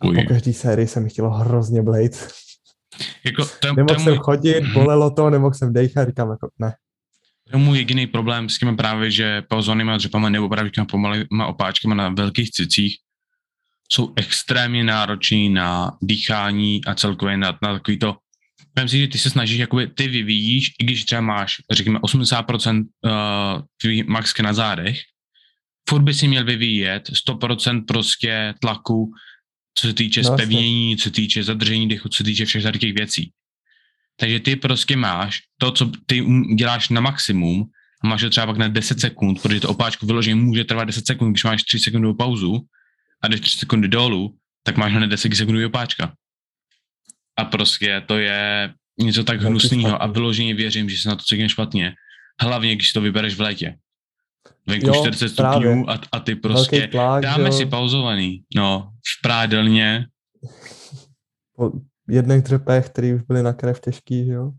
a Uj. po každé sérii se mi chtělo hrozně blejt. Jako, je- to, Nemohl je jsem můj, chodit, bolelo to, nemohl jsem dejchat, říkám jako ne. to je můj jediný problém s těmi právě, že pauzovanýma dřepama nebo právě těma pomalýma opáčkama na velkých cicích jsou extrémně náročný na dýchání a celkově na, na takový to, Vem si, že ty se snažíš, jakoby ty vyvíjíš, i když třeba máš, řekněme, 80% uh, tvý maxky na zádech, furt by si měl vyvíjet 100% prostě tlaku, co se týče jasně. spevnění, co se týče zadržení dechu, co se týče všech těch věcí. Takže ty prostě máš to, co ty um- děláš na maximum, a máš to třeba pak na 10 sekund, protože to opáčko vyloženě může trvat 10 sekund, když máš 3 sekundovou pauzu a jdeš 3 sekundy dolů, tak máš hned 10 sekundový opáčka. A prostě to je něco tak hnusného a vyloženě věřím, že se na to cítím špatně. Hlavně, když to vybereš v létě. Venku Jo, 40 právě. stupňů a, a ty prostě tlak, dáme jo. si pauzovaný. No, v prádelně, po jedných dřepech, který už byly na krev těžký, že jo.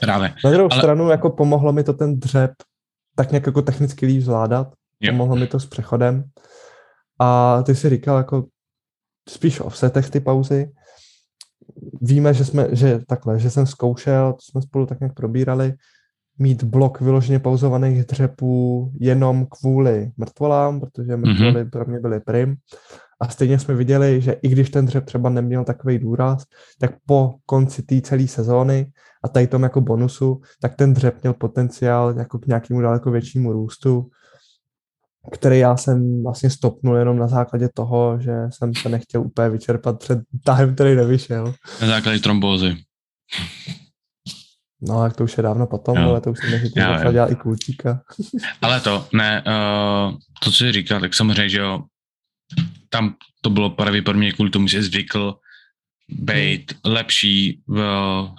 právě. Na druhou Ale- stranu jako pomohlo mi to ten dřep tak nějak jako technicky líp zvládat. Jo. Pomohlo mi to s přechodem. A ty si říkal jako spíš o offsetech ty pauzy. Víme, že jsme, že takhle, že jsem zkoušel, to jsme spolu tak nějak probírali, mít blok vyloženě pauzovaných dřepů jenom kvůli mrtvolám, protože mrtvoly pro mě byly prim. A stejně jsme viděli, že i když ten dřep třeba neměl takový důraz, tak po konci té celé sezóny a tady tom jako bonusu, tak ten dřep měl potenciál jako k nějakému daleko většímu růstu, který já jsem vlastně stopnul jenom na základě toho, že jsem se nechtěl úplně vyčerpat před tahem, který nevyšel. Na základě trombózy. No, tak to už je dávno potom, Jo. ale to už jsem jo. začal dělat i kultíka. Ale to, ne, uh, to, co jsi říkal, tak samozřejmě, že jo, tam to bylo pravděpodobně kvůli tomu, že jsi zvykl být lepší v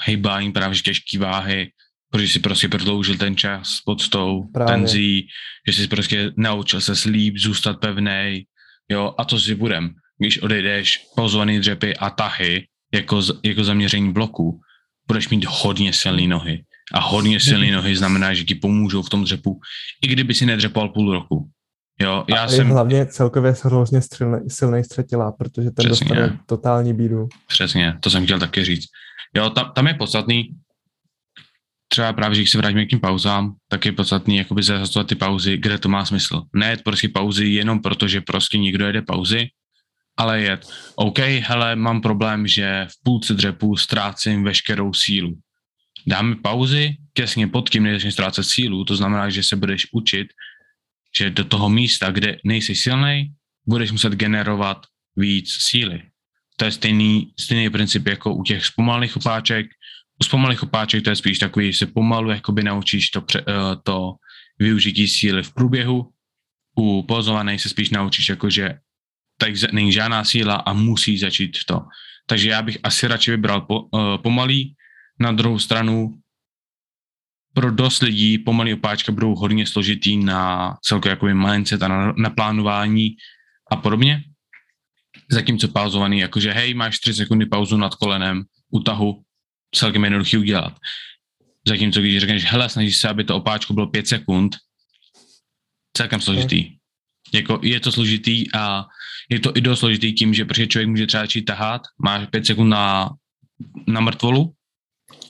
hejbání právě že těžký váhy, protože si prostě prodloužil ten čas pod tou Právě. tenzí, že jsi prostě naučil se slíp, zůstat pevnej, jo, a to si budem. Když odejdeš pauzovaný dřepy a tahy jako, jako zaměření bloku, budeš mít hodně silné nohy. A hodně silné nohy znamená, že ti pomůžou v tom dřepu, i kdyby si nedřepal půl roku. Jo, já a jsem... hlavně celkově hrozně silný, střetilá, protože ten Přesně. dostane totální bídu. Přesně, to jsem chtěl taky říct. Jo, tam, tam je podstatný, třeba právě, že když se vrátíme k tím pauzám, tak je podstatný jakoby zařazovat ty pauzy, kde to má smysl. Ne prostě pauzy jenom proto, že prostě někdo jede pauzy, ale je, OK, hele, mám problém, že v půlce dřepu ztrácím veškerou sílu. Dáme pauzy, těsně pod tím než ztrácet sílu, to znamená, že se budeš učit, že do toho místa, kde nejsi silný, budeš muset generovat víc síly. To je stejný, stejný princip jako u těch zpomalých opáček. U zpomalých opáček to je spíš takový, že se pomalu jakoby naučíš to, pře, eh, to využití síly v průběhu. U pozovaných se spíš naučíš jako, že tak není žádná síla a musí začít to. Takže já bych asi radši vybral po, uh, pomalý. Na druhou stranu pro dost lidí pomalý opáčka budou hodně složitý na celkově jakoby mindset a na, na plánování a podobně. Zatímco pauzovaný, jakože hej, máš 3 sekundy pauzu nad kolenem, u tahu, celkem jednoduchý udělat. Zatímco když řekneš, hele, snažíš se, aby to opáčko bylo 5 sekund, celkem složitý. Jako je to složitý a je to i dost složitý tím, že protože člověk může třeba začít tahat, má 5 sekund na, na mrtvolu,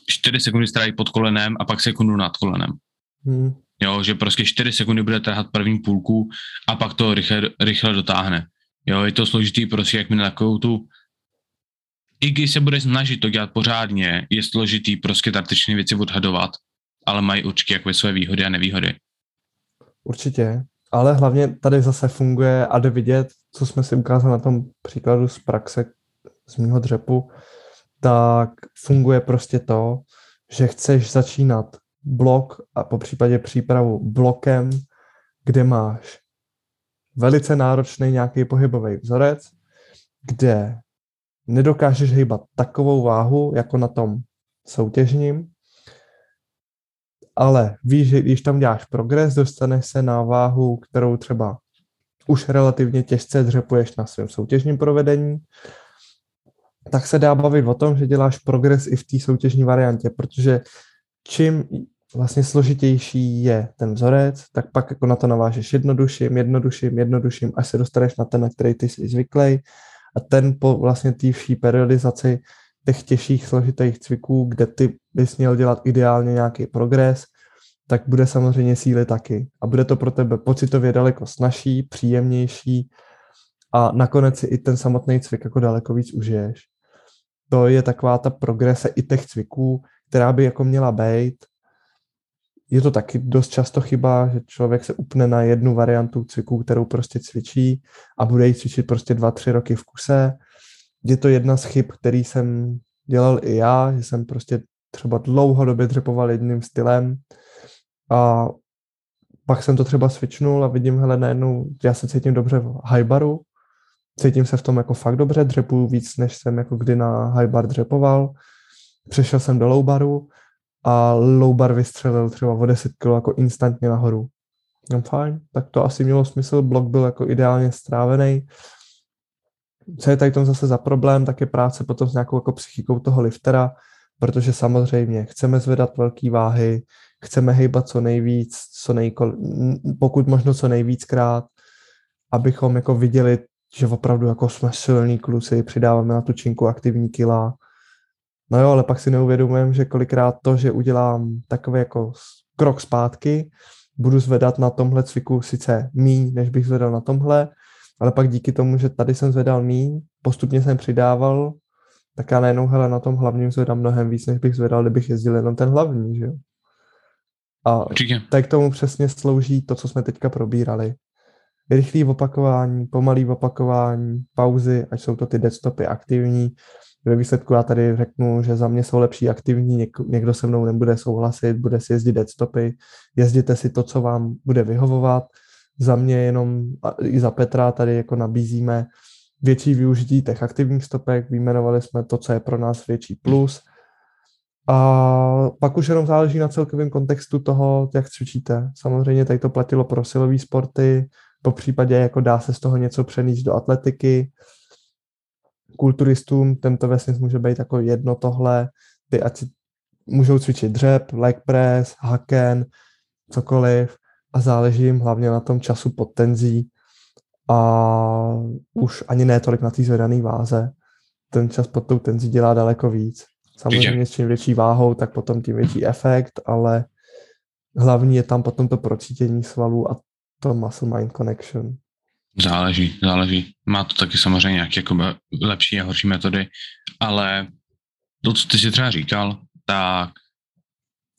4 sekundy stráví pod kolenem a pak sekundu nad kolenem. Hmm. Jo, že prostě 4 sekundy bude trhat první půlku a pak to rychle, rychle dotáhne. Jo, je to složitý prostě, jak mi na takovou tu i když se bude snažit to dělat pořádně, je složitý prostě taktičné věci odhadovat, ale mají určitě jako své výhody a nevýhody. Určitě, ale hlavně tady zase funguje a jde vidět, co jsme si ukázali na tom příkladu z praxe z mého dřepu, tak funguje prostě to, že chceš začínat blok a po případě přípravu blokem, kde máš velice náročný nějaký pohybový vzorec, kde nedokážeš hýbat takovou váhu, jako na tom soutěžním, ale víš, že když tam děláš progres, dostaneš se na váhu, kterou třeba už relativně těžce dřepuješ na svém soutěžním provedení, tak se dá bavit o tom, že děláš progres i v té soutěžní variantě, protože čím vlastně složitější je ten vzorec, tak pak jako na to navážeš jednodušším, jednodušším, jednodušším, až se dostaneš na ten, na který ty jsi zvyklý. A ten po vlastně té vší periodizaci těch těžších složitých cviků, kde ty bys měl dělat ideálně nějaký progres, tak bude samozřejmě síly taky. A bude to pro tebe pocitově daleko snažší, příjemnější a nakonec si i ten samotný cvik jako daleko víc užiješ. To je taková ta progrese i těch cviků, která by jako měla být. Je to taky dost často chyba, že člověk se upne na jednu variantu cviků, kterou prostě cvičí a bude ji cvičit prostě dva, tři roky v kuse. Je to jedna z chyb, který jsem dělal i já, že jsem prostě třeba dlouhodobě dřepoval jedním stylem a pak jsem to třeba switchnul a vidím, hele, najednou já se cítím dobře v high baru, cítím se v tom jako fakt dobře, dřepu víc, než jsem jako kdy na high bar dřepoval. Přešel jsem do low baru a low bar vystřelil třeba o 10 kg jako instantně nahoru. No fajn, tak to asi mělo smysl, blok byl jako ideálně strávený. Co je tady tom zase za problém, tak je práce potom s nějakou jako psychikou toho liftera, protože samozřejmě chceme zvedat velké váhy, chceme hejbat co nejvíc, co nejkol, pokud možno co nejvíckrát, abychom jako viděli, že opravdu jako jsme silní kluci, přidáváme na tu činku aktivní kila. No jo, ale pak si neuvědomujeme, že kolikrát to, že udělám takový jako krok zpátky, budu zvedat na tomhle cviku sice míň, než bych zvedal na tomhle, ale pak díky tomu, že tady jsem zvedal míň, postupně jsem přidával, tak já najednou hele, na tom hlavním zvedám mnohem víc, než bych zvedal, kdybych jezdil jenom ten hlavní, že jo. A Určitě. tak tomu přesně slouží to, co jsme teďka probírali. Rychlý opakování, pomalý opakování, pauzy, ať jsou to ty deadstopy aktivní. Ve výsledku já tady řeknu, že za mě jsou lepší aktivní, něk- někdo se mnou nebude souhlasit, bude si jezdit deadstopy, jezděte si to, co vám bude vyhovovat. Za mě jenom i za Petra tady jako nabízíme větší využití těch aktivních stopek, vyjmenovali jsme to, co je pro nás větší plus. A pak už jenom záleží na celkovém kontextu toho, jak cvičíte. Samozřejmě tady to platilo pro silové sporty, po případě jako dá se z toho něco přenést do atletiky. Kulturistům tento vesnic může být jako jedno tohle, ty ať si můžou cvičit dřep, leg press, haken, cokoliv. a záleží jim hlavně na tom času pod tenzí a už ani ne tolik na té zvedané váze. Ten čas pod tou tenzí dělá daleko víc. Samozřejmě s čím větší váhou, tak potom tím větší efekt, ale hlavní je tam potom to procítění svalů a to muscle-mind connection. Záleží, záleží. Má to taky samozřejmě nějaké jako lepší a horší metody, ale to, co ty si třeba říkal, tak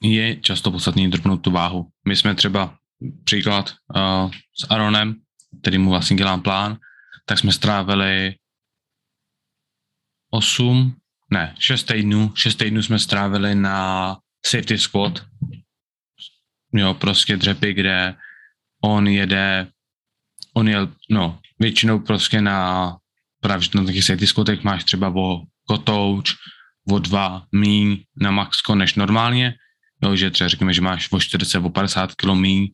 je často podstatný drbnout tu váhu. My jsme třeba příklad uh, s Aaronem, který mu vlastně dělám plán, tak jsme strávili 8, ne, 6 týdnů, 6 týdnů jsme strávili na safety squat, jo, prostě dřepy, kde on jede, on jel, no, většinou prostě na právě na takých safety squatech máš třeba o kotouč, o dva míň na maxko než normálně, jo, že třeba řekněme, že máš o 40, o 50 kg míň,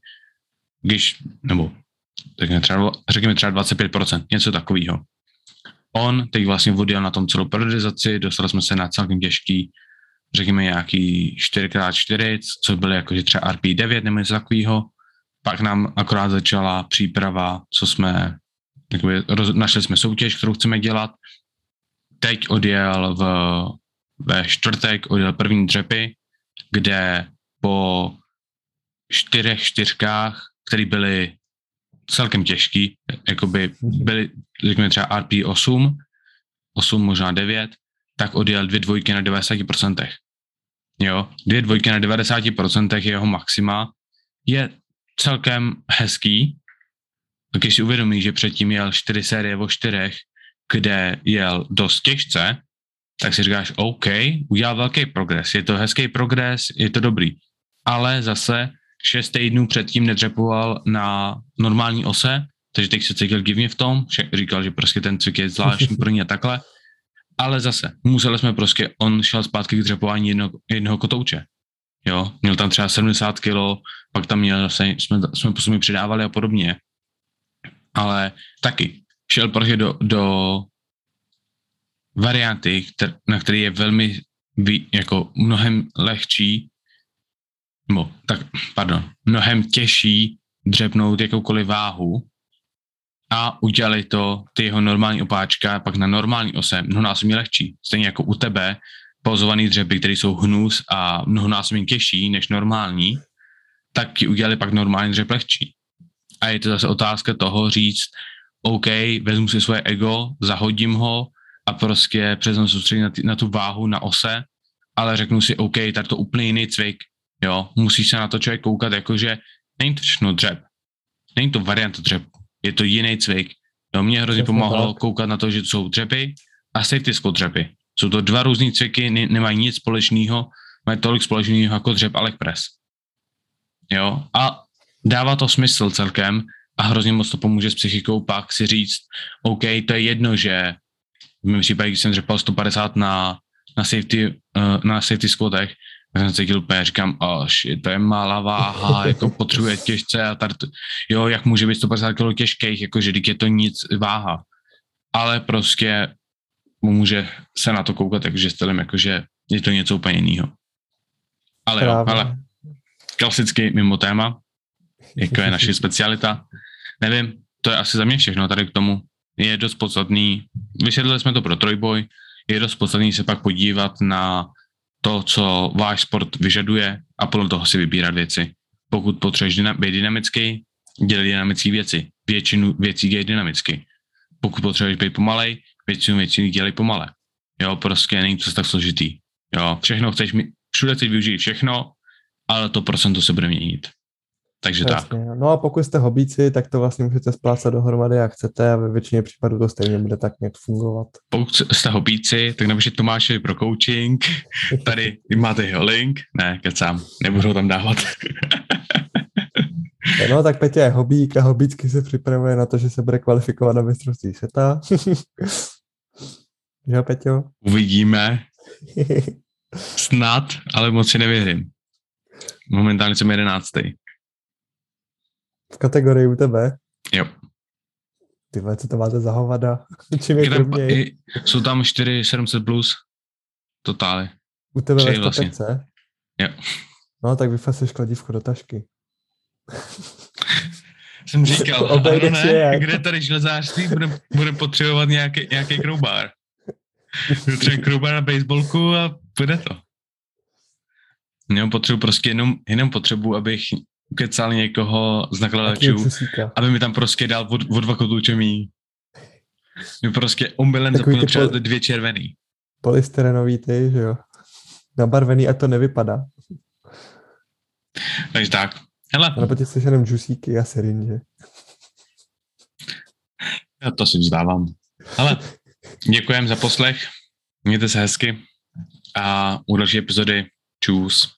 když, nebo řekněme třeba, řekněme třeba 25%, něco takového. On teď vlastně odjel na tom celou periodizaci, dostali jsme se na celkem těžký, řekněme nějaký 4x4, co byly jakože třeba RP9 nebo něco takového. Pak nám akorát začala příprava, co jsme, jakoby, roz, našli jsme soutěž, kterou chceme dělat. Teď odjel v, ve čtvrtek, odjel první dřepy, kde po čtyřech čtyřkách, které byly celkem těžký, jakoby byly, řekněme třeba RP 8, 8, možná 9, tak odjel dvě dvojky na 90%. Jo, dvě dvojky na 90% jeho maxima je celkem hezký, když si uvědomí, že předtím jel 4 série o 4, kde jel dost těžce, tak si říkáš, OK, udělal velký progres, je to hezký progres, je to dobrý. Ale zase šest týdnů předtím nedřepoval na normální ose, takže teď se cítil divně v tom, že říkal, že prostě ten cvik je zvláštní pro ně takhle, ale zase museli jsme prostě, on šel zpátky k dřepování jedno, jednoho kotouče, jo, měl tam třeba 70 kg, pak tam měl, zase, jsme, jsme postupně přidávali a podobně, ale taky šel prostě do, do varianty, kter, na který je velmi jako mnohem lehčí nebo tak, pardon, mnohem těžší dřepnout jakoukoliv váhu a udělali to ty jeho normální opáčka pak na normální ose mnohonásobně lehčí. Stejně jako u tebe pozovaný dřepy, které jsou hnus a mnohonásobně těžší než normální, tak ti udělali pak normální dřep lehčí. A je to zase otázka toho říct, OK, vezmu si svoje ego, zahodím ho a prostě přesně soustředit na, na tu váhu na ose, ale řeknu si, OK, tak to úplně jiný cvik, Jo, musíš se na to člověk koukat jako, že není to všechno dřep. Není to variant dřep. Je to jiný cvik. Jo, mě hrozně pomohlo tak. koukat na to, že to jsou dřepy a safety squat dřepy. Jsou to dva různé cviky, ne, nemají nic společného, mají tolik společného jako dřep a leg press. Jo, a dává to smysl celkem a hrozně moc to pomůže s psychikou pak si říct, OK, to je jedno, že v mém případě, když jsem dřepal 150 na, na safety, uh, na safety squatech, já jsem cítil úplně, říkám, až to je malá váha, jako potřebuje těžce a tady, jo, jak může být 150 kg těžkých, jako že je to nic váha. Ale prostě může se na to koukat takže stylem, jakože je to něco úplně jiného. Ale jo, ale klasicky mimo téma, jako je naše specialita. Nevím, to je asi za mě všechno tady k tomu. Je dost podstatný, vysvětlili jsme to pro trojboj, je dost podstatný se pak podívat na to, co váš sport vyžaduje a podle toho si vybírat věci. Pokud potřebuješ být dynamický, dělej dynamické věci. Většinu věcí dělej dynamicky. Pokud potřebuješ být pomalej, většinu věcí dělej pomale. Jo, prostě není to tak složitý. Jo, všechno chceš, všude chceš využít všechno, ale to procento se bude měnit. Takže Jasně. tak. No a pokud jste hobíci, tak to vlastně můžete splácat dohromady, jak chcete a ve většině případů to stejně bude tak nějak fungovat. Pokud jste hobíci, tak napište Tomášovi pro coaching. Tady máte jeho link. Ne, kecám, nebudu ho tam dávat. no tak Petě je hobík a hobícky se připravuje na to, že se bude kvalifikovat na mistrovství světa. jo, Peťo? Uvidíme. Snad, ale moc si nevěřím. Momentálně jsem jedenáctý. V kategorii u tebe? Jo. Ty co to máte za hovada? Čím je tam, jsou tam 4 700 plus totály. U tebe ve vlastně. Jo. No, tak vyfaseš kladívko do tašky. jsem říkal, ano, ne, je. kde tady železářství, budeme budem potřebovat nějaký, nějaký kroubár. Třeba kroubár na baseballku a bude to. Jenom potřebuji prostě jenom, jenom potřebuji, abych ukecal někoho z nakladačů, aby mi tam prostě dal od, od dva kotouče mý. Mi prostě omylem zapomněl přidat pol- dvě červený. Polystyrenový ty, že jo. Nabarvený a to nevypadá. Takže tak. Hele, A nebo ti chceš jenom džusíky a syrinže. já to si vzdávám. Hele, děkujem za poslech. Mějte se hezky. A u další epizody čus.